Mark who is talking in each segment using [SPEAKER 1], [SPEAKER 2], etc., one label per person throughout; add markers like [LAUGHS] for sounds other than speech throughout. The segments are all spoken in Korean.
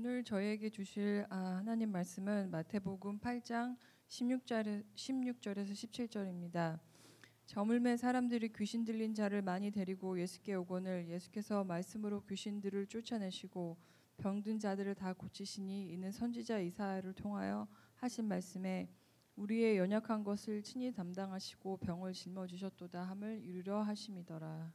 [SPEAKER 1] 오늘 저에게 주실 아, 하나님 말씀은 마태복음 8장 16절 16절에서 17절입니다. 저물매 사람들이 귀신 들린 자를 많이 데리고 예수께 오거늘 예수께서 말씀으로 귀신들을 쫓아내시고 병든 자들을 다 고치시니 이는 선지자 이사야를 통하여 하신 말씀에 우리의 연약한 것을 친히 담당하시고 병을 짊어 주셨도다 함을 이루려 하심이더라.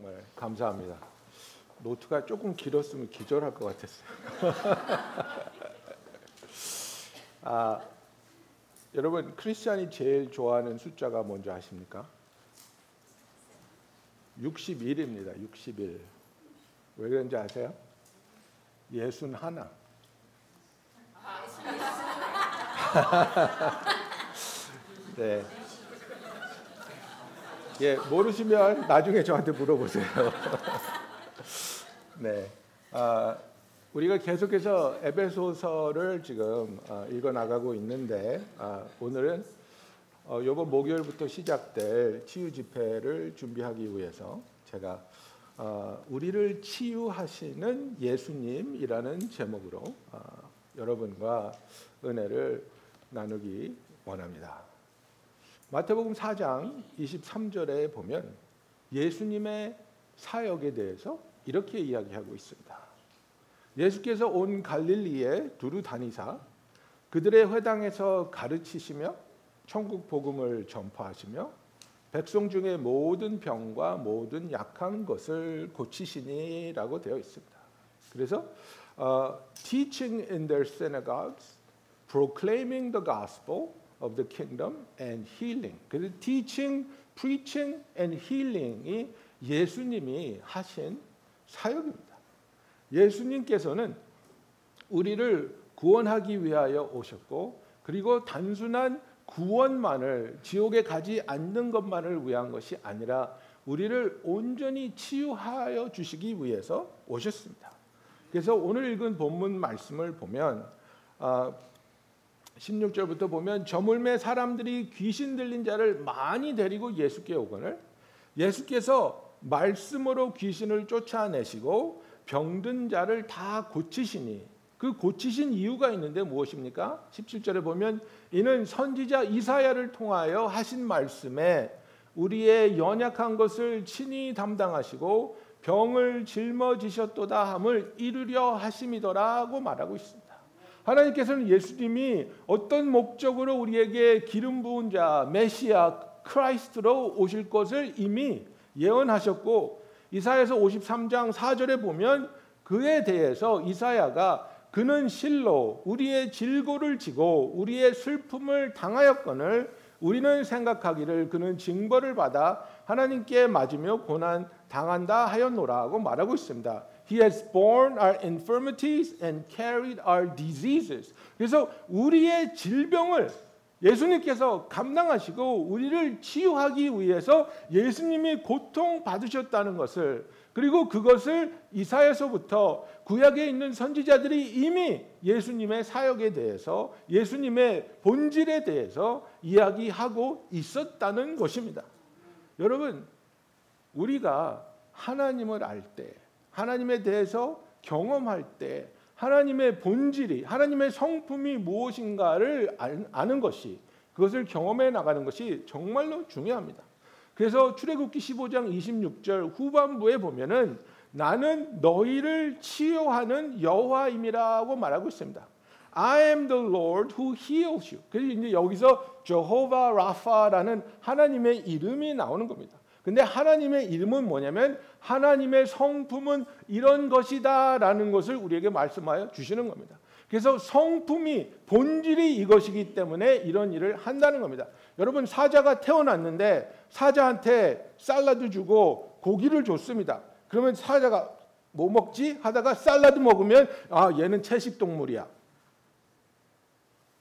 [SPEAKER 2] 정말 감사합니다. 노트가 조금 길었으면 기절할 것 같았어요. [LAUGHS] 아, 여러분 크리스찬이 제일 좋아하는 숫자가 뭔지 아십니까? 61입니다. 61. 왜 그런지 아세요? 예순 하나. [LAUGHS] 네. 예, 모르시면 나중에 저한테 물어보세요. [LAUGHS] 네. 아, 우리가 계속해서 에베소서를 지금 아, 읽어 나가고 있는데 아, 오늘은 어, 이번 목요일부터 시작될 치유 집회를 준비하기 위해서 제가 어, 우리를 치유하시는 예수님이라는 제목으로 어, 여러분과 은혜를 나누기 원합니다. 마태복음 4장 23절에 보면 예수님의 사역에 대해서 이렇게 이야기하고 있습니다. 예수께서 온 갈릴리에 두루 다니사 그들의 회당에서 가르치시며 천국 복음을 전파하시며 백성 중에 모든 병과 모든 약한 것을 고치시니라고 되어 있습니다. 그래서 uh, teaching in their synagogues, proclaiming the gospel of the kingdom and healing. 그래서 teaching, preaching and healing이 예수님이 하신 사역입니다. 예수님께서는 우리를 구원하기 위하여 오셨고 그리고 단순한 구원만을 지옥에 가지 않는 것만을 위한 것이 아니라 우리를 온전히 치유하여 주시기 위해서 오셨습니다. 그래서 오늘 읽은 본문 말씀을 보면 16절부터 보면 저물매 사람들이 귀신 들린 자를 많이 데리고 예수께 오거늘 예수께서 말씀으로 귀신을 쫓아내시고 병든 자를 다 고치시니 그 고치신 이유가 있는데 무엇입니까? 17절에 보면 이는 선지자 이사야를 통하여 하신 말씀에 우리의 연약한 것을 친히 담당하시고 병을 짊어지셨도다 함을 이루려 하심이더라고 말하고 있습니다. 하나님께서는 예수님이 어떤 목적으로 우리에게 기름 부은 자 메시아 Christ로 오실 것을 이미 예언하셨고 이사야서 53장 4절에 보면 그에 대해서 이사야가 그는 실로 우리의 질고를 지고 우리의 슬픔을 당하였거늘 우리는 생각하기를 그는 징벌을 받아 하나님께 맞으며 고난 당한다 하였노라고 말하고 있습니다. He has borne our infirmities and carried our diseases. 그래서 우리의 질병을 예수님께서 감당하시고 우리를 치유하기 위해서 예수님이 고통 받으셨다는 것을 그리고 그것을 이사야서부터 구약에 있는 선지자들이 이미 예수님의 사역에 대해서 예수님의 본질에 대해서 이야기하고 있었다는 것입니다. 여러분 우리가 하나님을 알 때, 하나님에 대해서 경험할 때 하나님의 본질이 하나님의 성품이 무엇인가를 아는 것이 그것을 경험해 나가는 것이 정말로 중요합니다. 그래서 출애굽기 15장 26절 후반부에 보면은 나는 너희를 치유하는 여호와임이라고 말하고 있습니다. I am the Lord who heals you. 그래서 이제 여기서 Jehovah Rapha라는 하나님의 이름이 나오는 겁니다. 근데 하나님의 이름은 뭐냐면 하나님의 성품은 이런 것이다라는 것을 우리에게 말씀하여 주시는 겁니다. 그래서 성품이 본질이 이것이기 때문에 이런 일을 한다는 겁니다. 여러분 사자가 태어났는데 사자한테 샐러드 주고 고기를 줬습니다. 그러면 사자가 뭐 먹지 하다가 샐러드 먹으면 아 얘는 채식 동물이야.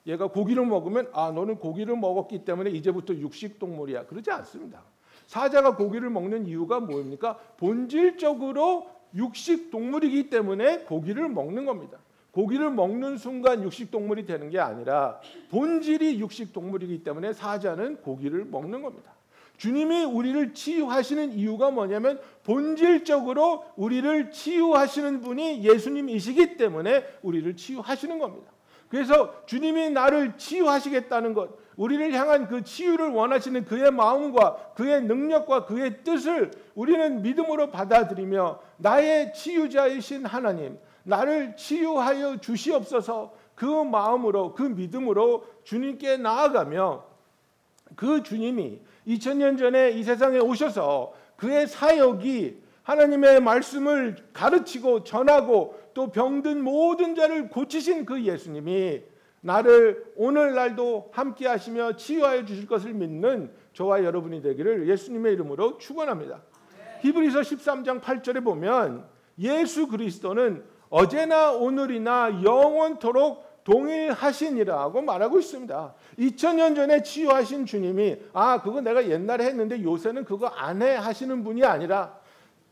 [SPEAKER 2] 얘가 고기를 먹으면 아 너는 고기를 먹었기 때문에 이제부터 육식 동물이야. 그러지 않습니다. 사자가 고기를 먹는 이유가 뭐입니까? 본질적으로 육식 동물이기 때문에 고기를 먹는 겁니다. 고기를 먹는 순간 육식 동물이 되는 게 아니라 본질이 육식 동물이기 때문에 사자는 고기를 먹는 겁니다. 주님이 우리를 치유하시는 이유가 뭐냐면 본질적으로 우리를 치유하시는 분이 예수님이시기 때문에 우리를 치유하시는 겁니다. 그래서 주님이 나를 치유하시겠다는 것, 우리를 향한 그 치유를 원하시는 그의 마음과 그의 능력과 그의 뜻을 우리는 믿음으로 받아들이며 나의 치유자이신 하나님, 나를 치유하여 주시옵소서. 그 마음으로 그 믿음으로 주님께 나아가며 그 주님이 2000년 전에 이 세상에 오셔서 그의 사역이 하나님의 말씀을 가르치고 전하고 또 병든 모든 자를 고치신 그 예수님이 나를 오늘날도 함께 하시며 치유하여 주실 것을 믿는 저와 여러분이 되기를 예수님의 이름으로 축원합니다. 히브리서 13장 8절에 보면 예수 그리스도는 어제나 오늘이나 영원토록 동일하시니라고 말하고 있습니다. 2000년 전에 치유하신 주님이 아 그거 내가 옛날에 했는데 요새는 그거 안 해 하시는 분이 아니라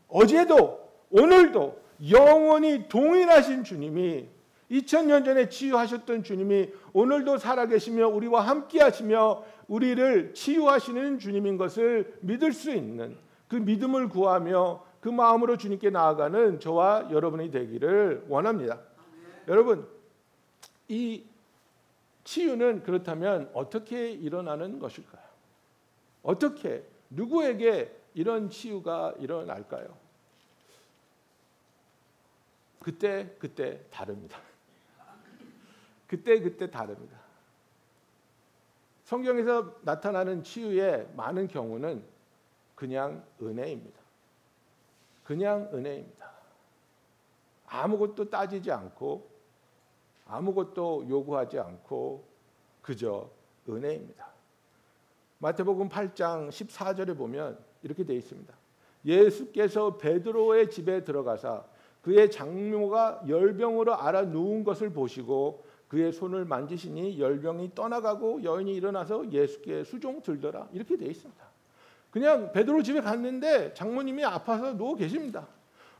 [SPEAKER 2] 어제도 오늘도 영원히 동일하신 주님이 2000년 전에 치유하셨던 주님이 오늘도 살아계시며 우리와 함께 하시며 우리를 치유하시는 주님인 것을 믿을 수 있는 그 믿음을 구하며 그 마음으로 주님께 나아가는 저와 여러분이 되기를 원합니다. 여러분 이 치유는 그렇다면 어떻게 일어나는 것일까요? 어떻게 누구에게 이런 치유가 일어날까요? 그때 그때 다릅니다. 그때 그때 다릅니다. 성경에서 나타나는 치유의 많은 경우는 그냥 은혜입니다. 그냥 은혜입니다. 아무것도 따지지 않고 아무것도 요구하지 않고 그저 은혜입니다. 마태복음 8장 14절에 보면 이렇게 되어 있습니다. 예수께서 베드로의 집에 들어가사 그의 장모가 열병으로 알아 누운 것을 보시고 그의 손을 만지시니 열병이 떠나가고 여인이 일어나서 예수께 수종 들더라 이렇게 되어 있습니다. 그냥 베드로 집에 갔는데 장모님이 아파서 누워 계십니다.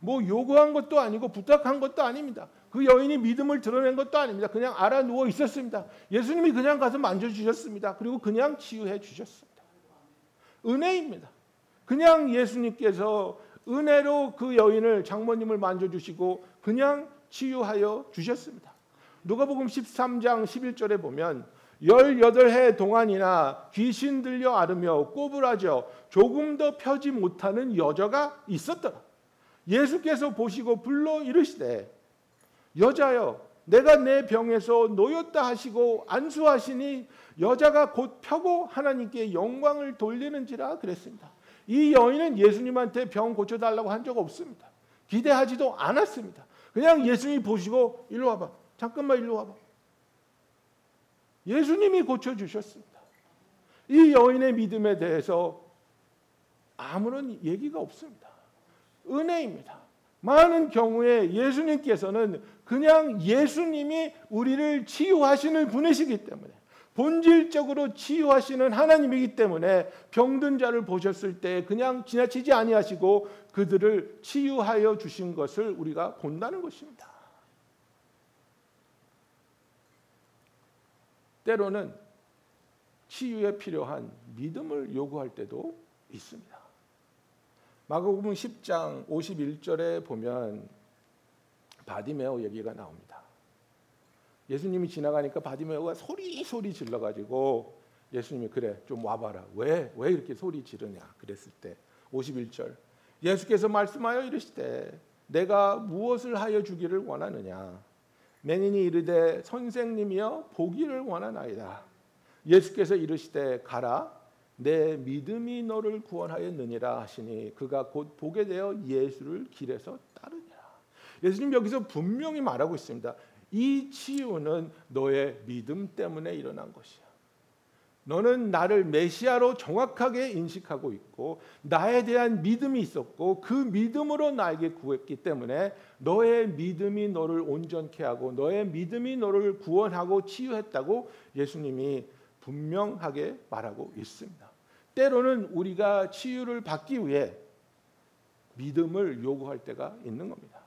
[SPEAKER 2] 뭐 요구한 것도 아니고 부탁한 것도 아닙니다. 그 여인이 믿음을 드러낸 것도 아닙니다. 그냥 알아 누워 있었습니다. 예수님이 그냥 가서 만져 주셨습니다. 그리고 그냥 치유해 주셨습니다. 은혜입니다. 그냥 예수님께서 은혜로 그 여인을 장모님을 만져 주시고 그냥 치유하여 주셨습니다. 누가복음 13장 11절에 보면 18해 동안이나 귀신 들려 앓으며 꼬부라져 조금 더 펴지 못하는 여자가 있었더라. 예수께서 보시고 불러 이르시되 여자여 내가 내 병에서 놓였다 하시고 안수하시니 여자가 곧 펴고 하나님께 영광을 돌리는지라 그랬습니다. 이 여인은 예수님한테 병 고쳐달라고 한 적 없습니다. 기대하지도 않았습니다. 그냥 예수님이 보시고 일로 와봐. 잠깐만 일로 와봐. 예수님이 고쳐주셨습니다. 이 여인의 믿음에 대해서 아무런 얘기가 없습니다. 은혜입니다. 많은 경우에 예수님께서는 그냥 예수님이 우리를 치유하시는 분이시기 때문에 본질적으로 치유하시는 하나님이기 때문에 병든 자를 보셨을 때 그냥 지나치지 아니하시고 그들을 치유하여 주신 것을 우리가 본다는 것입니다. 때로는 치유에 필요한 믿음을 요구할 때도 있습니다. 마가복음 10장 51절에 보면 바디메오 얘기가 나옵니다. 예수님이 지나가니까 바디메오가 소리 소리 질러 가지고 예수님이 그래 좀 와봐라 왜 왜 이렇게 소리 지르냐 그랬을 때 51절 예수께서 말씀하여 이르시되 내가 무엇을 하여 주기를 원하느냐 맹인이 이르되 선생님이여 보기를 원하나이다. 예수께서 이르시되 가라 내 믿음이 너를 구원하였느니라 하시니 그가 곧 보게 되어 예수를 길에서 따르니라. 예수님 여기서 분명히 말하고 있습니다. 이 치유는 너의 믿음 때문에 일어난 것이야. 너는 나를 메시아로 정확하게 인식하고 있고 나에 대한 믿음이 있었고 그 믿음으로 나에게 구했기 때문에 너의 믿음이 너를 온전케 하고 너의 믿음이 너를 구원하고 치유했다고 예수님이 분명하게 말하고 있습니다. 때로는 우리가 치유를 받기 위해 믿음을 요구할 때가 있는 겁니다.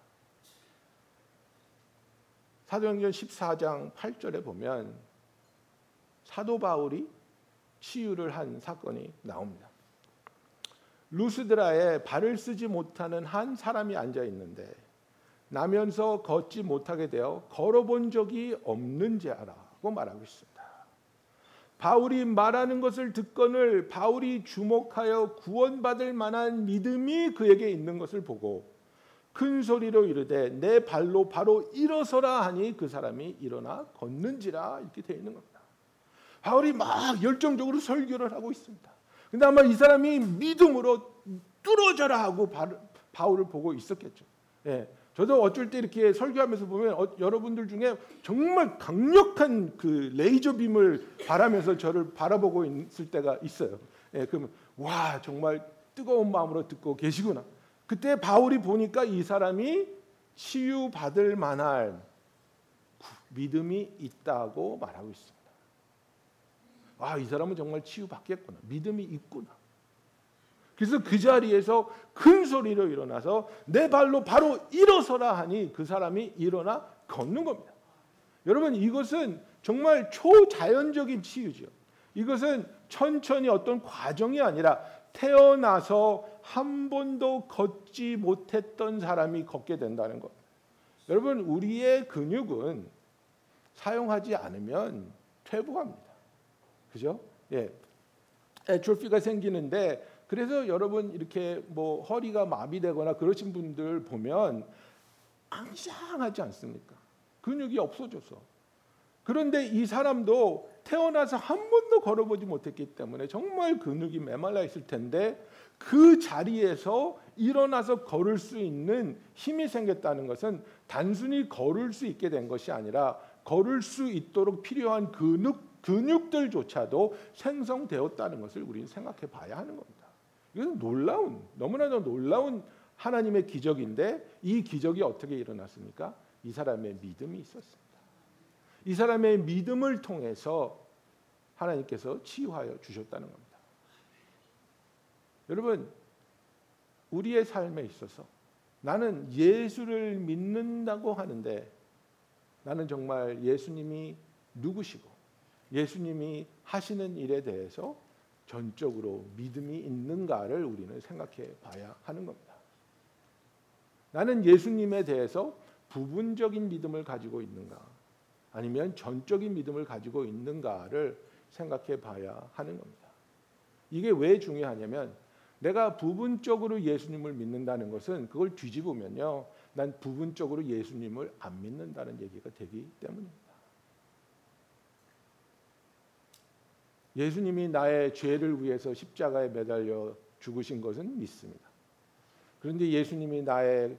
[SPEAKER 2] 사도행전 14장 8절에 보면 사도 바울이 치유를 한 사건이 나옵니다. 루스드라에 발을 쓰지 못하는 한 사람이 앉아 있는데 나면서 걷지 못하게 되어 걸어본 적이 없는 자라고 말하고 있습니다. 바울이 말하는 것을 듣건을 바울이 주목하여 구원받을 만한 믿음이 그에게 있는 것을 보고 큰 소리로 이르되 내 발로 바로 일어서라 하니 그 사람이 일어나 걷는지라 이렇게 되어 있는 겁니다. 바울이 막 열정적으로 설교를 하고 있습니다. 근데 아마 이 사람이 믿음으로 뚫어져라 하고 바울을 보고 있었겠죠. 예. 저도 어쩔 때 이렇게 설교하면서 보면 어, 여러분들 중에 정말 강력한 그 레이저 빔을 바라면서 저를 바라보고 있을 때가 있어요. 예, 그러면 와 정말 뜨거운 마음으로 듣고 계시구나. 그때 바울이 보니까 이 사람이 치유 받을 만한 믿음이 있다고 말하고 있습니다. 아, 이 사람은 정말 치유 받겠구나. 믿음이 있구나. 그래서 그 자리에서 큰 소리로 일어나서 내 발로 바로 일어서라 하니 그 사람이 일어나 걷는 겁니다. 여러분 이것은 정말 초자연적인 치유죠. 이것은 천천히 어떤 과정이 아니라 태어나서 한 번도 걷지 못했던 사람이 걷게 된다는 것. 여러분 우리의 근육은 사용하지 않으면 퇴보합니다. 그죠? 예. 에트로피가 생기는데 그래서 여러분 이렇게 뭐 허리가 마비되거나 그러신 분들 보면 앙상하지 않습니까? 근육이 없어져서. 그런데 이 사람도 태어나서 한 번도 걸어보지 못했기 때문에 정말 근육이 메말라 있을 텐데 그 자리에서 일어나서 걸을 수 있는 힘이 생겼다는 것은 단순히 걸을 수 있게 된 것이 아니라 걸을 수 있도록 필요한 근육 근육들조차도 생성되었다는 것을 우리는 생각해 봐야 하는 겁니다. 이것은 놀라운 너무나도 놀라운 하나님의 기적인데 이 기적이 어떻게 일어났습니까? 이 사람의 믿음이 있었습니다. 이 사람의 믿음을 통해서 하나님께서 치유하여 주셨다는 겁니다. 여러분 우리의 삶에 있어서 나는 예수를 믿는다고 하는데 나는 정말 예수님이 누구시고 예수님이 하시는 일에 대해서 전적으로 믿음이 있는가를 우리는 생각해 봐야 하는 겁니다. 나는 예수님에 대해서 부분적인 믿음을 가지고 있는가 아니면 전적인 믿음을 가지고 있는가를 생각해 봐야 하는 겁니다. 이게 왜 중요하냐면 내가 부분적으로 예수님을 믿는다는 것은 그걸 뒤집으면요. 난 부분적으로 예수님을 안 믿는다는 얘기가 되기 때문입니다. 예수님이 나의 죄를 위해서 십자가에 매달려 죽으신 것은 믿습니다. 그런데 예수님이 나의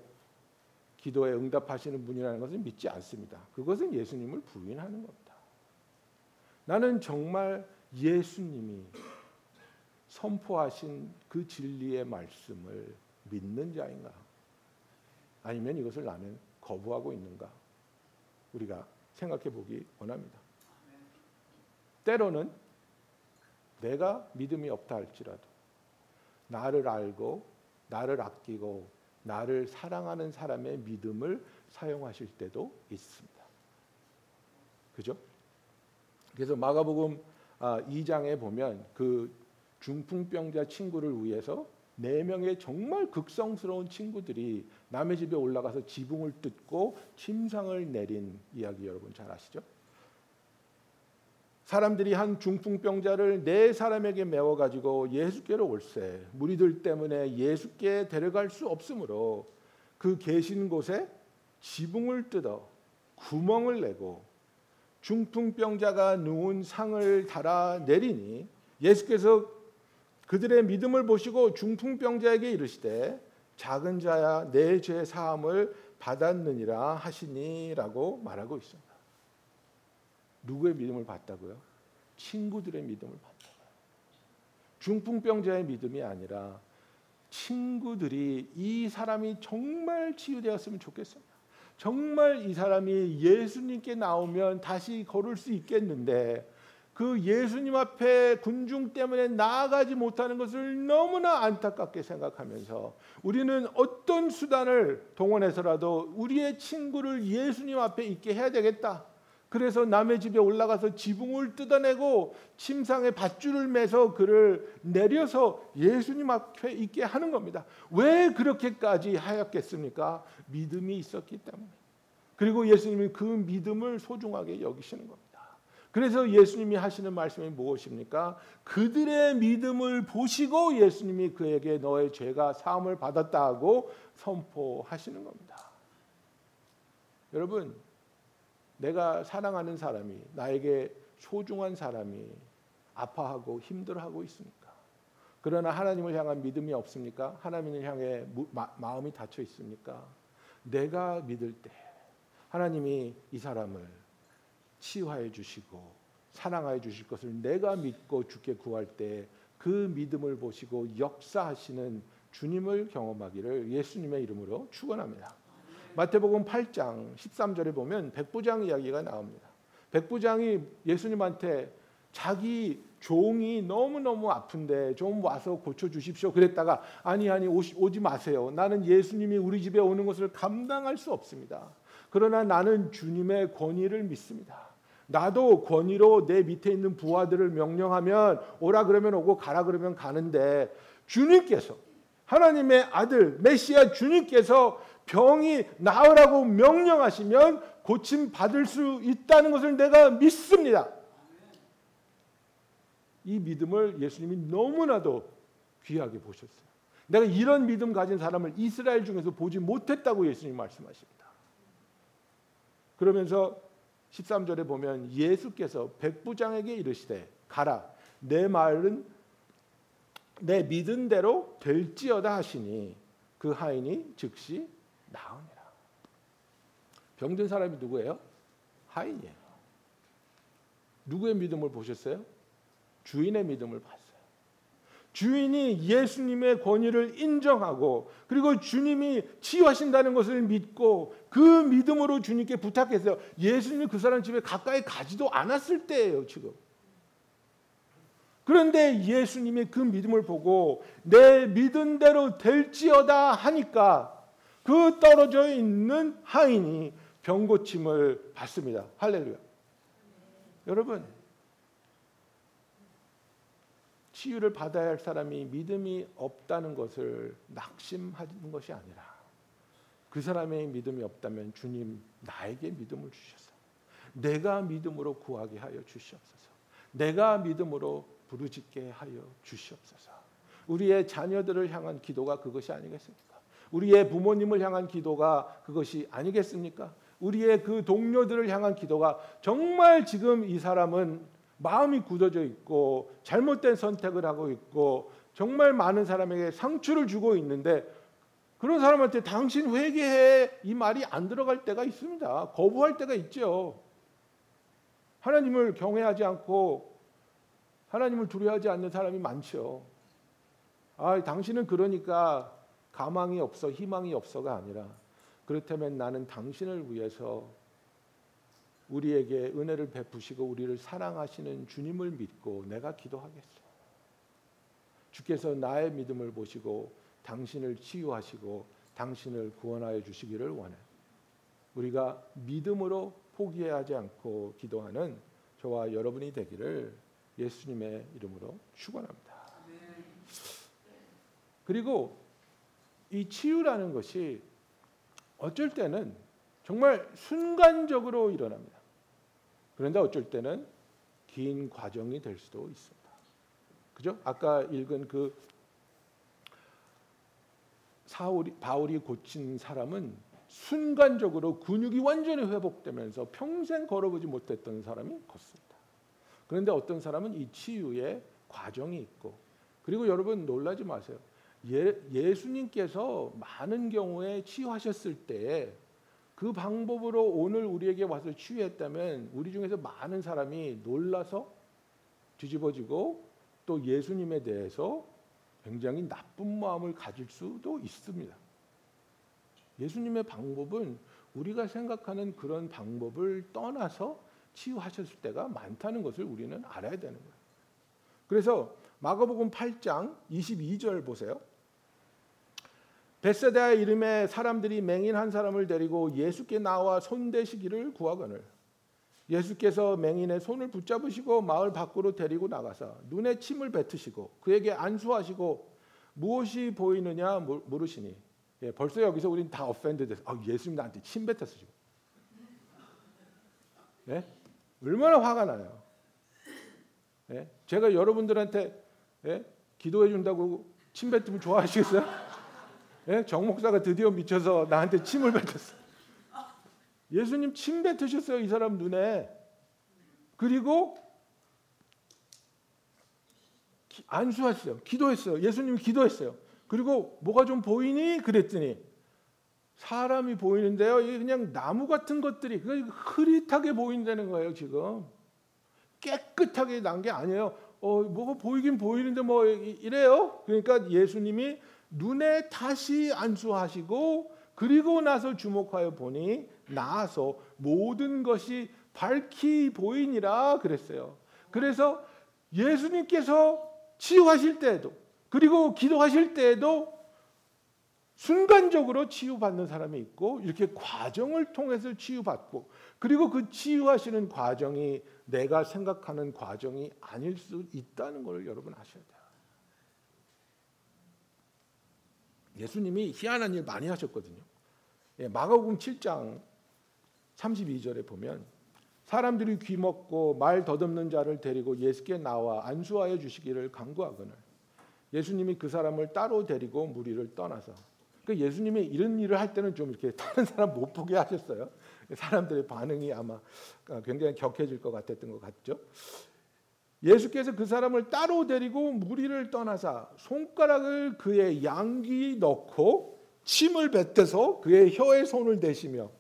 [SPEAKER 2] 기도에 응답하시는 분이라는 것은 믿지 않습니다. 그것은 예수님을 부인하는 겁니다. 나는 정말 예수님이 선포하신 그 진리의 말씀을 믿는 자인가? 아니면 이것을 나는 거부하고 있는가? 우리가 생각해 보기 원합니다. 때로는 내가 믿음이 없다 할지라도 나를 알고 나를 아끼고 나를 사랑하는 사람의 믿음을 사용하실 때도 있습니다. 그죠? 그래서 마가복음 2장에 아, 보면 그 중풍병자 친구를 위해서 네 명의 정말 극성스러운 친구들이 남의 집에 올라가서 지붕을 뜯고 침상을 내린 이야기 여러분 잘 아시죠? 사람들이 한 중풍병자를 네 사람에게 메워 가지고 예수께로 올세 무리들 때문에 예수께 데려갈 수 없으므로 그 계신 곳에 지붕을 뜯어 구멍을 내고 중풍병자가 누운 상을 달아 내리니 예수께서 그들의 믿음을 보시고 중풍병자에게 이르시되 작은 자야 내 죄 사함을 받았느니라 하시니라고 말하고 있습니다. 누구의 믿음을 받다고요? 친구들의 믿음을 받다고요. 중풍병자의 믿음이 아니라 친구들이 이 사람이 정말 치유되었으면 좋겠습니다. 정말 이 사람이 예수님께 나오면 다시 걸을 수 있겠는데 그 예수님 앞에 군중 때문에 나아가지 못하는 것을 너무나 안타깝게 생각하면서 우리는 어떤 수단을 동원해서라도 우리의 친구를 예수님 앞에 있게 해야 되겠다. 그래서 남의 집에 올라가서 지붕을 뜯어내고 침상에 밧줄을 매서 그를 내려서 예수님 앞에 있게 하는 겁니다. 왜 그렇게까지 하였겠습니까? 믿음이 있었기 때문에. 그리고 예수님이 그 믿음을 소중하게 여기시는 겁니다. 그래서 예수님이 하시는 말씀이 무엇입니까? 그들의 믿음을 보시고 예수님이 그에게 너의 죄가 사함을 받았다 하고 선포하시는 겁니다. 여러분, 내가 사랑하는 사람이 나에게 소중한 사람이 아파하고 힘들어하고 있습니까? 그러나 하나님을 향한 믿음이 없습니까? 하나님을 향해 마, 음이 닫혀 있습니까? 내가 믿을 때 하나님이 이 사람을 치유하여 주시고 사랑하여 주실 것을 내가 믿고 주께 구할 때 그 믿음을 보시고 역사하시는 주님을 경험하기를 예수님의 이름으로 축원합니다. 마태복음 8장 13절에 보면 백부장 이야기가 나옵니다. 백부장이 예수님한테 자기 종이 너무너무 아픈데 좀 와서 고쳐 주십시오. 그랬다가 아니 아니 오시, 오지 마세요. 나는 예수님이 우리 집에 오는 것을 감당할 수 없습니다. 그러나 나는 주님의 권위를 믿습니다. 나도 권위로 내 밑에 있는 부하들을 명령하면 오라 그러면 오고 가라 그러면 가는데 주님께서 하나님의 아들 메시아 주님께서 병이 나으라고 명령하시면 고침 받을 수 있다는 것을 내가 믿습니다. 이 믿음을 예수님이 너무나도 귀하게 보셨어요. 내가 이런 믿음 가진 사람을 이스라엘 중에서 보지 못했다고 예수님 말씀하십니다. 그러면서 13절에 보면 예수께서 백부장에게 이르시되 가라 내 말은 내 믿은 대로 될지어다 하시니 그 하인이 즉시 나으니라. 병든 사람이 누구예요? 하인이에요. 누구의 믿음을 보셨어요? 주인의 믿음을 봤어요. 주인이 예수님의 권위를 인정하고 그리고 주님이 치유하신다는 것을 믿고 그 믿음으로 주님께 부탁했어요. 예수님이 그 사람 집에 가까이 가지도 않았을 때예요, 지금. 그런데 예수님이 그 믿음을 보고 내 믿은 대로 될지어다 하니까 그 떨어져 있는 하인이 병 고침을 받습니다. 할렐루야. 여러분 치유를 받아야 할 사람이 믿음이 없다는 것을 낙심하는 것이 아니라 그 사람의 믿음이 없다면 주님 나에게 믿음을 주셔서 내가 믿음으로 구하게 하여 주시옵소서. 내가 믿음으로 부르짖게 하여 주시옵소서. 우리의 자녀들을 향한 기도가 그것이 아니겠습니까? 우리의 부모님을 향한 기도가 그것이 아니겠습니까? 우리의 그 동료들을 향한 기도가 정말 지금 이 사람은 마음이 굳어져 있고 잘못된 선택을 하고 있고 정말 많은 사람에게 상처를 주고 있는데 그런 사람한테 당신 회개해 이 말이 안 들어갈 때가 있습니다. 거부할 때가 있죠. 하나님을 경외하지 않고 하나님을 두려워하지 않는 사람이 많죠. 아, 당신은 그러니까 가망이 없어, 희망이 없어가 아니라 그렇다면 나는 당신을 위해서 우리에게 은혜를 베푸시고 우리를 사랑하시는 주님을 믿고 내가 기도하겠어. 주께서 나의 믿음을 보시고 당신을 치유하시고 당신을 구원하여 주시기를 원해. 우리가 믿음으로 포기하지 않고 기도하는 저와 여러분이 되기를 예수님의 이름으로 축원합니다. 그리고 이 치유라는 것이 어쩔 때는 정말 순간적으로 일어납니다. 그런데 어쩔 때는 긴 과정이 될 수도 있습니다. 그죠? 아까 읽은 그 사울이 바울이 고친 사람은 순간적으로 근육이 완전히 회복되면서 평생 걸어보지 못했던 사람이 걷습니다. 그런데 어떤 사람은 이 치유의 과정이 있고 그리고 여러분 놀라지 마세요. 예, 예수님께서 많은 경우에 치유하셨을 때 그 방법으로 오늘 우리에게 와서 치유했다면 우리 중에서 많은 사람이 놀라서 뒤집어지고 또 예수님에 대해서 굉장히 나쁜 마음을 가질 수도 있습니다. 예수님의 방법은 우리가 생각하는 그런 방법을 떠나서 치유하셨을 때가 많다는 것을 우리는 알아야 되는 거예요. 그래서 마가복음 8장 22절 보세요. 베세다 이름의 사람들이 맹인 한 사람을 데리고 예수께 나와 손대시기를 구하거늘 예수께서 맹인의 손을 붙잡으시고 마을 밖으로 데리고 나가서 눈에 침을 뱉으시고 그에게 안수하시고 무엇이 보이느냐 물- 물으시니 예, 벌써 여기서 우린 다 offend 돼서 아, 예수님 나한테 침 뱉었어 지금. 예? 얼마나 화가 나요. 예? 제가 여러분들한테 예? 기도해 준다고 침 뱉으면 좋아하시겠어요? 예? 정 목사가 드디어 미쳐서 나한테 침을 뱉었어. 예수님 침 뱉으셨어요 이 사람 눈에. 그리고 기- 안수하셨어요. 기도했어요. 예수님이 기도했어요. 그리고 뭐가 좀 보이니? 그랬더니 사람이 보이는데요. 그냥 나무 같은 것들이 그 흐릿하게 보인다는 거예요. 지금 깨끗하게 난 게 아니에요. 어, 뭐가 보이긴 보이는데 뭐 이- 이래요. 그러니까 예수님이 눈에 다시 안수하시고 그리고 나서 주목하여 보니 나아서 모든 것이 밝히 보이니라 그랬어요. 그래서 예수님께서 치유하실 때에도 그리고 기도하실 때에도 순간적으로 치유받는 사람이 있고 이렇게 과정을 통해서 치유받고 그리고 그 치유하시는 과정이 내가 생각하는 과정이 아닐 수 있다는 걸 여러분 아셔야 돼요. 예수님이 희한한 일 많이 하셨거든요. 예, 마가복음 7장 32절에 보면 사람들이 귀 먹고 말 더듬는 자를 데리고 예수께 나와 안수하여 주시기를 간구하거늘 예수님이 그 사람을 따로 데리고 무리를 떠나서 그 예수님이 이런 일을 할 때는 좀 이렇게 다른 사람 못 보게 하셨어요. 사람들의 반응이 아마 굉장히 격해질 것 같았던 것 같죠. 예수께서 그 사람을 따로 데리고 무리를 떠나사 손가락을 그의 양귀 넣고 침을 뱉어서 그의 혀에 손을 대시며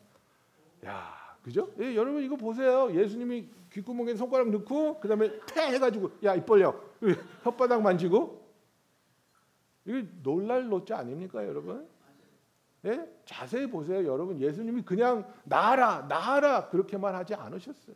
[SPEAKER 2] 야 그죠? 예, 여러분 이거 보세요. 예수님이 귓구멍에 손가락 넣고 그다음에 패 해가지고 야 입 벌려 [LAUGHS] 혓바닥 만지고 이게 놀랄 노자 아닙니까 여러분? 예? 자세히 보세요 여러분 예수님이 그냥 나라 나라 그렇게만 하지 않으셨어요.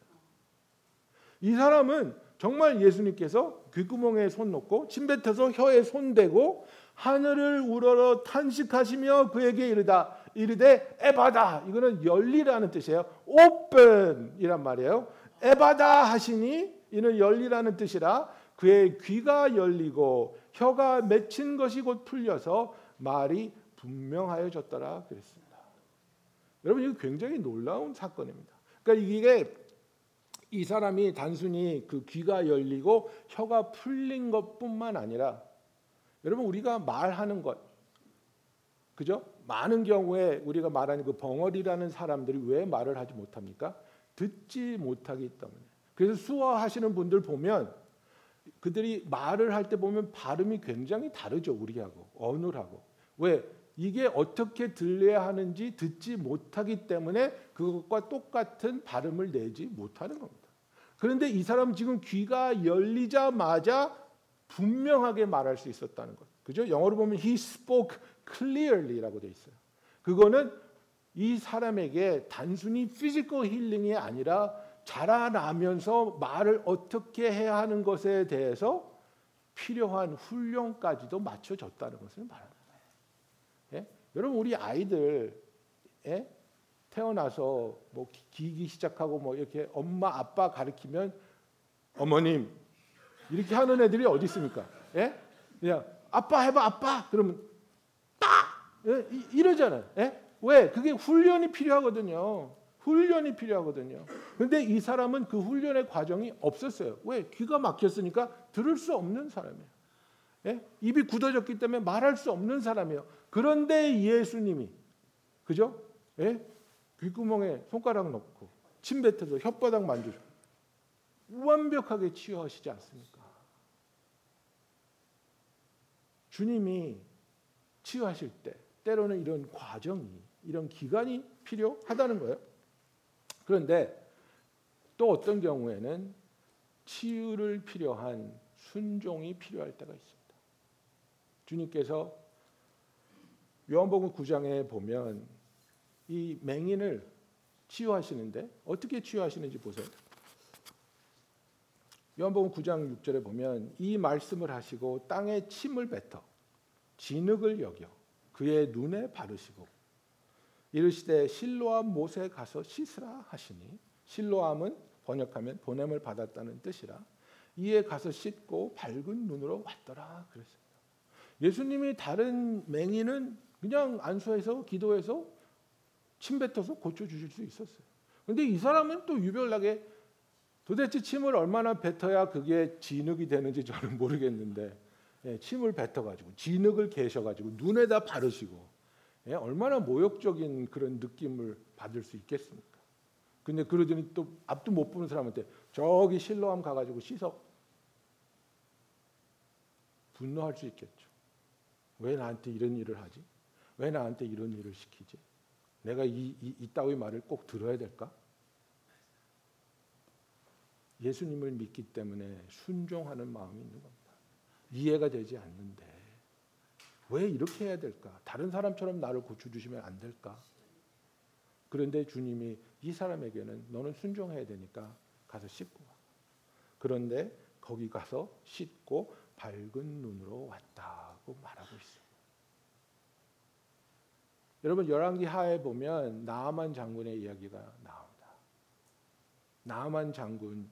[SPEAKER 2] 이 사람은 정말 예수님께서 귓구멍에 손 놓고 침 뱉어서 혀에 손 대고 하늘을 우러러 탄식하시며 그에게 이르다 이르되 에바다 이거는 열리라는 뜻이에요. 오픈이란 말이에요. 에바다 하시니 이는 열리라는 뜻이라 그의 귀가 열리고 혀가 맺힌 것이 곧 풀려서 말이 분명하여졌더라 그랬습니다. 여러분 이거 굉장히 놀라운 사건입니다. 그러니까 이게 이 사람이 단순히 그 귀가 열리고 혀가 풀린 것뿐만 아니라 여러분 우리가 말하는 것 그죠? 많은 경우에 우리가 말하는 그 벙어리라는 사람들이 왜 말을 하지 못합니까? 듣지 못하기 때문에. 그래서 수화하시는 분들 보면 그들이 말을 할 때 보면 발음이 굉장히 다르죠 우리하고 언어하고 왜 이게 어떻게 들려야 하는지 듣지 못하기 때문에 그것과 똑같은 발음을 내지 못하는 겁니다. 그런데 이 사람 지금 귀가 열리자마자 분명하게 말할 수 있었다는 것. 그죠? 영어로 보면 he spoke clearly라고 돼 있어요. 그거는 이 사람에게 단순히 physical healing이 아니라 자라나면서 말을 어떻게 해야 하는 것에 대해서 필요한 훈련까지도 맞춰졌다는 것을. 예? 여러분 우리 아이들 예? 태어나서 뭐 기기 시작하고 뭐 이렇게 엄마 아빠 가르치면 어머님 이렇게 하는 애들이 어디 있습니까? 예? 그냥 아빠 해봐 아빠 그러면 딱 예? 이- 이러잖아요. 예? 왜? 그게 훈련이 필요하거든요. 훈련이 필요하거든요. 근데 이 사람은 그 훈련의 과정이 없었어요. 왜? 귀가 막혔으니까 들을 수 없는 사람이에요. 예? 입이 굳어졌기 때문에 말할 수 없는 사람이에요. 그런데 예수님이 그죠? 예? 귓구멍에 손가락 넣고 침 뱉어서 혓바닥 만져줘. 완벽하게 치유하시지 않습니까? 주님이 치유하실 때 때로는 이런 과정이 이런 기간이 필요하다는 거예요. 그런데 또 어떤 경우에는 치유를 필요한 순종이 필요할 때가 있습니다. 주님께서 요한복음 9장에 보면 이 맹인을 치유하시는데 어떻게 치유하시는지 보세요. 요한복음 9장 6절에 보면 이 말씀을 하시고 땅에 침을 뱉어 진흙을 여겨 그의 눈에 바르시고 이르시되 실로암 못에 가서 씻으라 하시니 실로암은 번역하면 보냄을 받았다는 뜻이라 이에 가서 씻고 밝은 눈으로 왔더라 그랬습니다. 예수님이 다른 맹인은 그냥 안수해서 기도해서 침 뱉어서 고쳐 주실 수 있었어요. 근데 이 사람은 또 유별나게 도대체 침을 얼마나 뱉어야 그게 진흙이 되는지 저는 [LAUGHS] 모르겠는데 예, 침을 뱉어가지고 진흙을 계셔가지고 눈에다 바르시고 예, 얼마나 모욕적인 그런 느낌을 받을 수 있겠습니까? 근데 그러더니 또 앞도 못 보는 사람한테 저기 실로암 가가지고 씻어 분노할 수 있겠죠. 왜 나한테 이런 일을 하지? 왜 나한테 이런 일을 시키지? 내가 이, 이, 이따위 말을 꼭 들어야 될까? 예수님을 믿기 때문에 순종하는 마음이 있는 겁니다. 이해가 되지 않는데 왜 이렇게 해야 될까? 다른 사람처럼 나를 고쳐주시면 안 될까? 그런데 주님이 이 사람에게는 너는 순종해야 되니까 가서 씻고 와. 그런데 거기 가서 씻고 밝은 눈으로 왔다고 말하고 있어요. 여러분 열왕기 하에 보면 나아만 장군의 이야기가 나옵니다. 나아만 장군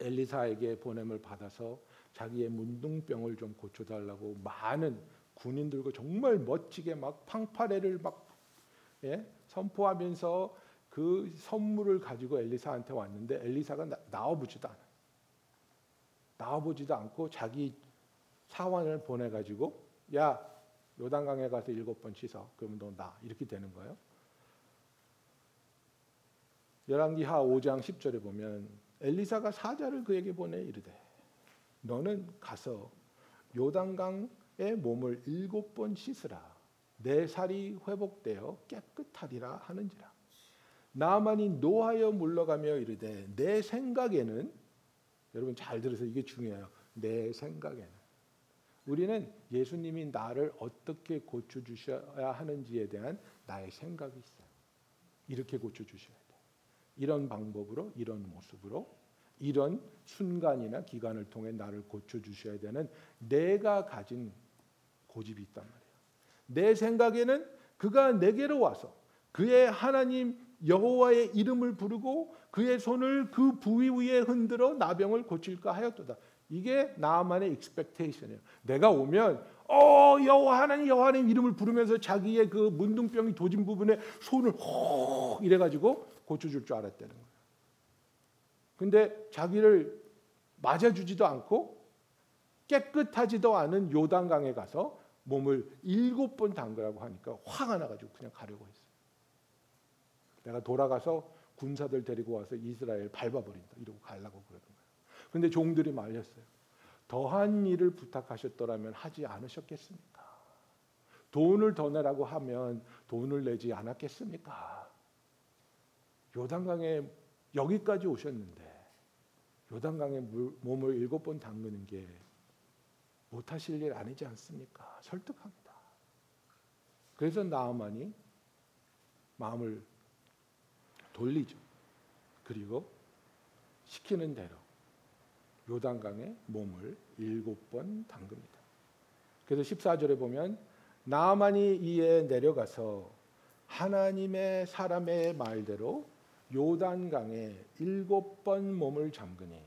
[SPEAKER 2] 엘리사에게 보냄을 받아서 자기의 문둥병을 좀 고쳐달라고 많은 군인들과 정말 멋지게 막 팡파레를 막 예? 선포하면서 그 선물을 가지고 엘리사한테 왔는데 엘리사가 나, 나와보지도 않아. 나와보지도 않고 자기 사원을 보내가지고 야 요단강에 가서 일곱 번 씻어. 그러면 너 나. 이렇게 되는 거예요. 열왕기하 5장 10절에 보면 엘리사가 사자를 그에게 보내 이르되 너는 가서 요단강의 몸을 일곱 번 씻으라. 내 살이 회복되어 깨끗하리라 하는지라. 나만이 노하여 물러가며 이르되 내 생각에는 여러분 잘 들으세요. 이게 중요해요. 내 생각에는 우리는 예수님이 나를 어떻게 고쳐 주셔야 하는지에 대한 나의 생각이 있어요. 이렇게 고쳐 주셔야 돼. 이런 방법으로 이런 모습으로 이런 순간이나 기간을 통해 나를 고쳐 주셔야 되는 내가 가진 고집이 있단 말이에요. 내 생각에는 그가 내게로 와서 그의 하나님 여호와의 이름을 부르고 그의 손을 그 부위 위에 흔들어 나병을 고칠까 하였도다. 이게 나만의 expectation이에요. 내가 오면 어 여호와 하나님 여호와 하나님 이름을 부르면서 자기의 그 문둥병이 도진 부분에 손을 혹 이래 가지고 고쳐 줄 줄 알았다는 거예요. 근데 자기를 맞아 주지도 않고 깨끗하지도 않은 요단강에 가서 몸을 일곱 번 담그라고 하니까 화가 나 가지고 그냥 가려고 했어요. 내가 돌아가서 군사들 데리고 와서 이스라엘 밟아버린다 이러고 가려고 그러는 거예요. 근데 종들이 말렸어요. 더한 일을 부탁하셨더라면 하지 않으셨겠습니까? 돈을 더 내라고 하면 돈을 내지 않았겠습니까? 요단강에 여기까지 오셨는데 요단강에 몸을 일곱 번 담그는 게 못하실 일 아니지 않습니까? 설득합니다. 그래서 나아만이 마음을 돌리죠. 그리고 시키는 대로 요단강에 몸을 일곱 번 담급니다. 그래서 14절에 보면 나만이 이에 내려가서 하나님의 사람의 말대로 요단강에 일곱 번 몸을 잠그니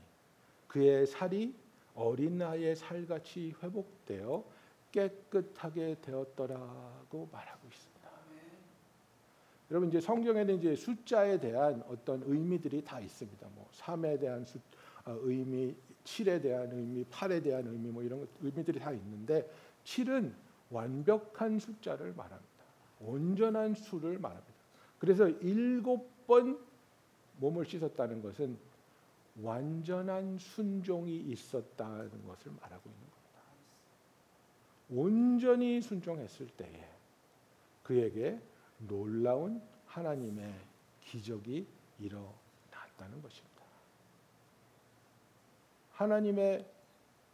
[SPEAKER 2] 그의 살이 어린 나의 살같이 회복되어 깨끗하게 되었더라고 말하고 있습니다. 여러분 이제 성경에는 이제 숫자에 대한 어떤 의미들이 다 있습니다. 뭐 3에 대한 수, 어, 의미, 7에 대한 의미, 8에 대한 의미 뭐 이런 의미들이 다 있는데 7은 완벽한 숫자를 말합니다. 온전한 수를 말합니다. 그래서 일곱 번 몸을 씻었다는 것은 완전한 순종이 있었다는 것을 말하고 있는 겁니다. 온전히 순종했을 때에 그에게 놀라운 하나님의 기적이 일어났다는 것입니다. 하나님의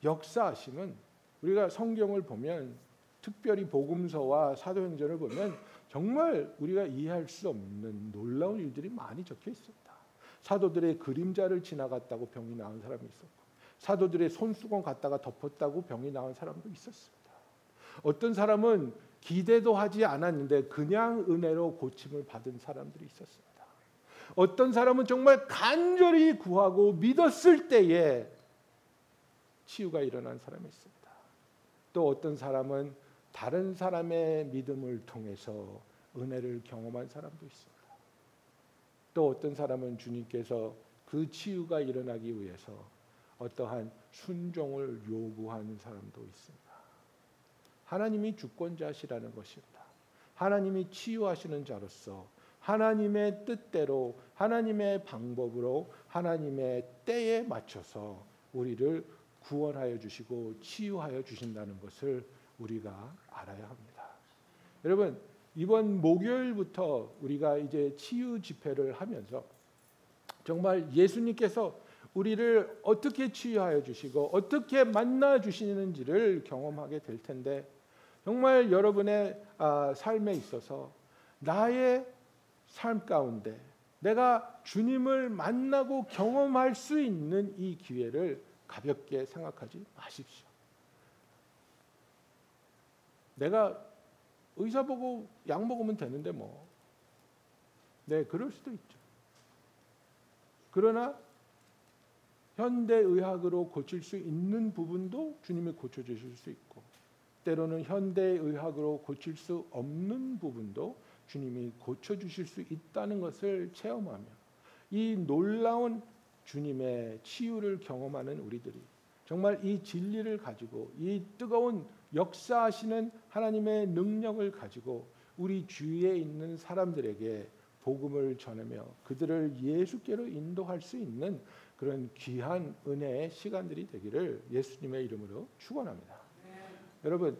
[SPEAKER 2] 역사하심은 우리가 성경을 보면 특별히 복음서와 사도행전을 보면 정말 우리가 이해할 수 없는 놀라운 일들이 많이 적혀 있습니다. 사도들의 그림자를 지나갔다고 병이 나은 사람이 있었고 사도들의 손수건 갖다가 덮었다고 병이 나은 사람도 있었습니다. 어떤 사람은 기대도 하지 않았는데 그냥 은혜로 고침을 받은 사람들이 있었습니다. 어떤 사람은 정말 간절히 구하고 믿었을 때에 치유가 일어난 사람이 있습니다. 또 어떤 사람은 다른 사람의 믿음을 통해서 은혜를 경험한 사람도 있습니다. 또 어떤 사람은 주님께서 그 치유가 일어나기 위해서 어떠한 순종을 요구하는 사람도 있습니다. 하나님이 주권자시라는 것입니다. 하나님이 치유하시는 자로서 하나님의 뜻대로 하나님의 방법으로 하나님의 때에 맞춰서 우리를 구원하여 주시고 치유하여 주신다는 것을 우리가 알아야 합니다. 여러분 이번 목요일부터 우리가 이제 치유 집회를 하면서 정말 예수님께서 우리를 어떻게 치유하여 주시고 어떻게 만나 주시는지를 경험하게 될 텐데 정말 여러분의 아, 삶에 있어서 나의 삶 가운데 내가 주님을 만나고 경험할 수 있는 이 기회를 가볍게 생각하지 마십시오. 내가 의사 보고 약 먹으면 되는데 뭐. 네, 그럴 수도 있죠. 그러나 현대 의학으로 고칠 수 있는 부분도 주님이 고쳐 주실 수 있고 때로는 현대 의학으로 고칠 수 없는 부분도 주님이 고쳐 주실 수 있다는 것을 체험하며 이 놀라운 주님의 치유를 경험하는 우리들이 정말 이 진리를 가지고 이 뜨거운 역사하시는 하나님의 능력을 가지고 우리 주위에 있는 사람들에게 복음을 전하며 그들을 예수께로 인도할 수 있는 그런 귀한 은혜의 시간들이 되기를 예수님의 이름으로 축원합니다. 여러분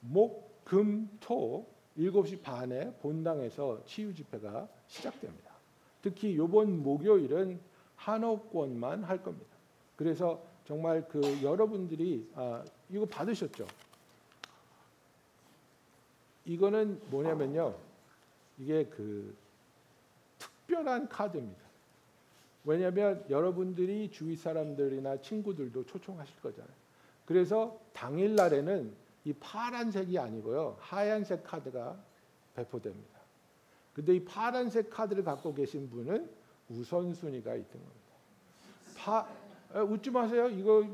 [SPEAKER 2] 목, 금, 토 7시 반에 본당에서 치유 집회가 시작됩니다. 특히 이번 목요일은 한옥권만 할 겁니다. 그래서 정말 그 여러분들이 아, 이거 받으셨죠? 이거는 뭐냐면요. 이게 그 특별한 카드입니다. 왜냐하면 여러분들이 주위 사람들이나 친구들도 초청하실 거잖아요. 그래서 당일 날에는 이 파란색이 아니고요. 하얀색 카드가 배포됩니다. 근데 이 파란색 카드를 갖고 계신 분은 우선순위가 있던 겁니다. 파, 웃지 마세요. 이거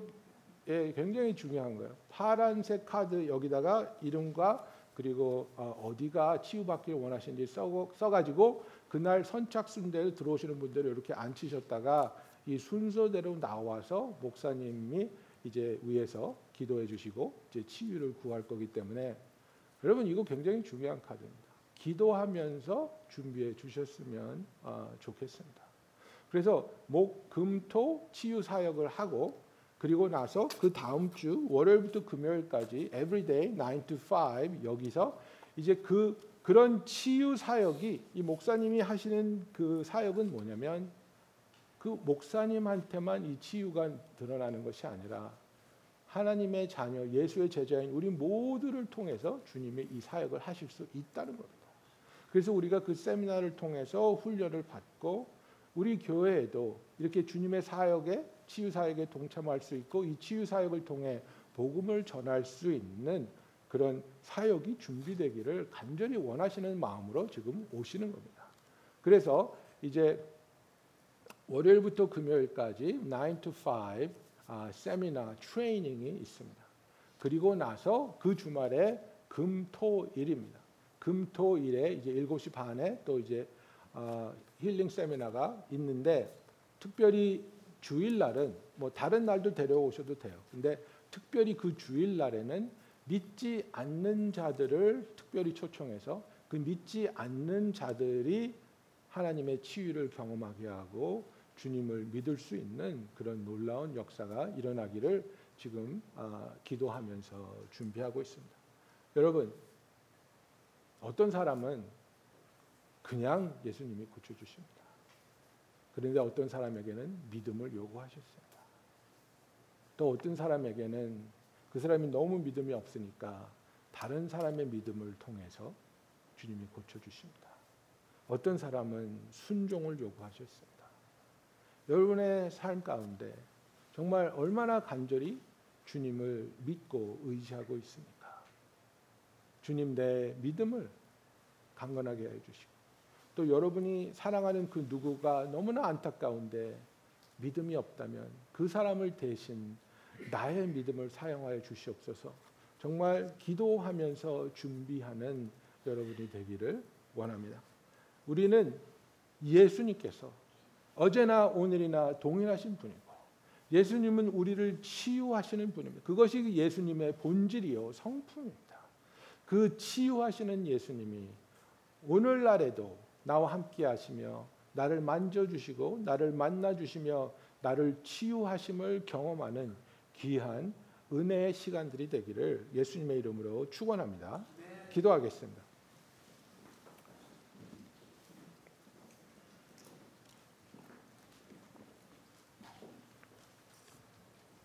[SPEAKER 2] 예, 굉장히 중요한 거예요. 파란색 카드 여기다가 이름과 그리고 어, 디가 치유받기를 원하시는지 써, 써가지고 그날 선착순대로 들어오시는 분들을 이렇게 앉히셨다가 이 순서대로 나와서 목사님이 이제 위에서 기도해 주시고 이제 치유를 구할 거기 때문에 여러분 이거 굉장히 중요한 카드입니다. 기도하면서 준비해 주셨으면 어, 좋겠습니다. 그래서 목, 금, 토 치유 사역을 하고 그리고 나서 그 다음 주 월요일부터 금요일까지 everyday 9 to 5 여기서 이제 그 그런 치유 사역이 이 목사님이 하시는 그 사역은 뭐냐면 그 목사님한테만 이 치유가 드러나는 것이 아니라 하나님의 자녀 예수의 제자인 우리 모두를 통해서 주님의 이 사역을 하실 수 있다는 겁니다. 그래서 우리가 그 세미나를 통해서 훈련을 받고 우리 교회에도 이렇게 주님의 사역에 치유 사역에 동참할 수 있고 이 치유 사역을 통해 복음을 전할 수 있는 그런 사역이 준비되기를 간절히 원하시는 마음으로 지금 오시는 겁니다. 그래서 이제 월요일부터 금요일까지 9 to 5 아, 세미나 트레이닝이 있습니다. 그리고 나서 그 주말에 금토일입니다. 금토일에 이제 7시 반에 또 이제 어, 힐링 세미나가 있는데 특별히 주일날은 뭐 다른 날도 데려오셔도 돼요. 근데 특별히 그 주일날에는 믿지 않는 자들을 특별히 초청해서 그 믿지 않는 자들이 하나님의 치유를 경험하게 하고 주님을 믿을 수 있는 그런 놀라운 역사가 일어나기를 지금 아, 기도하면서 준비하고 있습니다. 여러분 어떤 사람은 그냥 예수님이 고쳐주십니다. 그런데 어떤 사람에게는 믿음을 요구하셨습니다. 또 어떤 사람에게는 그 사람이 너무 믿음이 없으니까 다른 사람의 믿음을 통해서 주님이 고쳐주십니다. 어떤 사람은 순종을 요구하셨습니다. 여러분의 삶 가운데 정말 얼마나 간절히 주님을 믿고 의지하고 있습니까? 주님 내 믿음을 강건하게 해 주시고 또 여러분이 사랑하는 그 누구가 너무나 안타까운데 믿음이 없다면 그 사람을 대신 나의 믿음을 사용하여 주시옵소서. 정말 기도하면서 준비하는 여러분이 되기를 원합니다. 우리는 예수님께서 어제나 오늘이나 동일하신 분이고 예수님은 우리를 치유하시는 분입니다. 그것이 예수님의 본질이요 성품입니다. 그 치유하시는 예수님이 오늘날에도 나와 함께 하시며 나를 만져 주시고 나를 만나 주시며 나를 치유하심을 경험하는 귀한 은혜의 시간들이 되기를 예수님의 이름으로 축원합니다. 기도하겠습니다.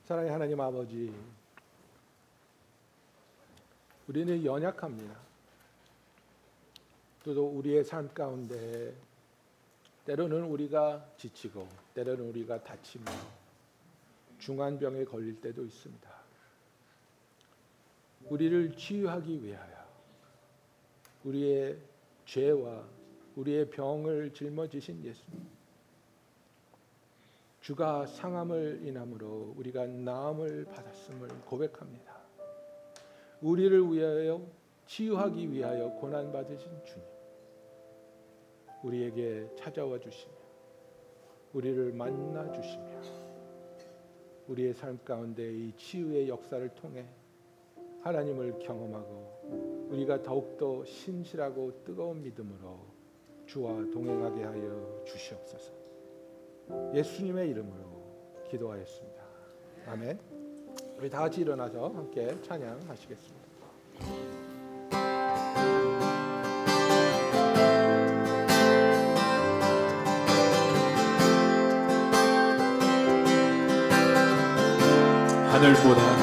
[SPEAKER 2] 사랑의 하나님 아버지, 우리는 연약합니다. 또 우리의 삶 가운데 때로는 우리가 지치고 때로는 우리가 다치며 중한 병에 걸릴 때도 있습니다. 우리를 치유하기 위하여 우리의 죄와 우리의 병을 짊어지신 예수님. 주가 상함을 인함으로 우리가 나음을 받았음을 고백합니다. 우리를 위하여 치유하기 위하여 고난 받으신 주님. 우리에게 찾아와 주시며 우리를 만나 주시며 우리의 삶 가운데 이 치유의 역사를 통해 하나님을 경험하고 우리가 더욱더 신실하고 뜨거운 믿음으로 주와 동행하게 하여 주시옵소서. 예수님의 이름으로 기도하였습니다. 아멘. 우리 다 같이 일어나서 함께 찬양하시겠습니다.
[SPEAKER 3] 하늘보다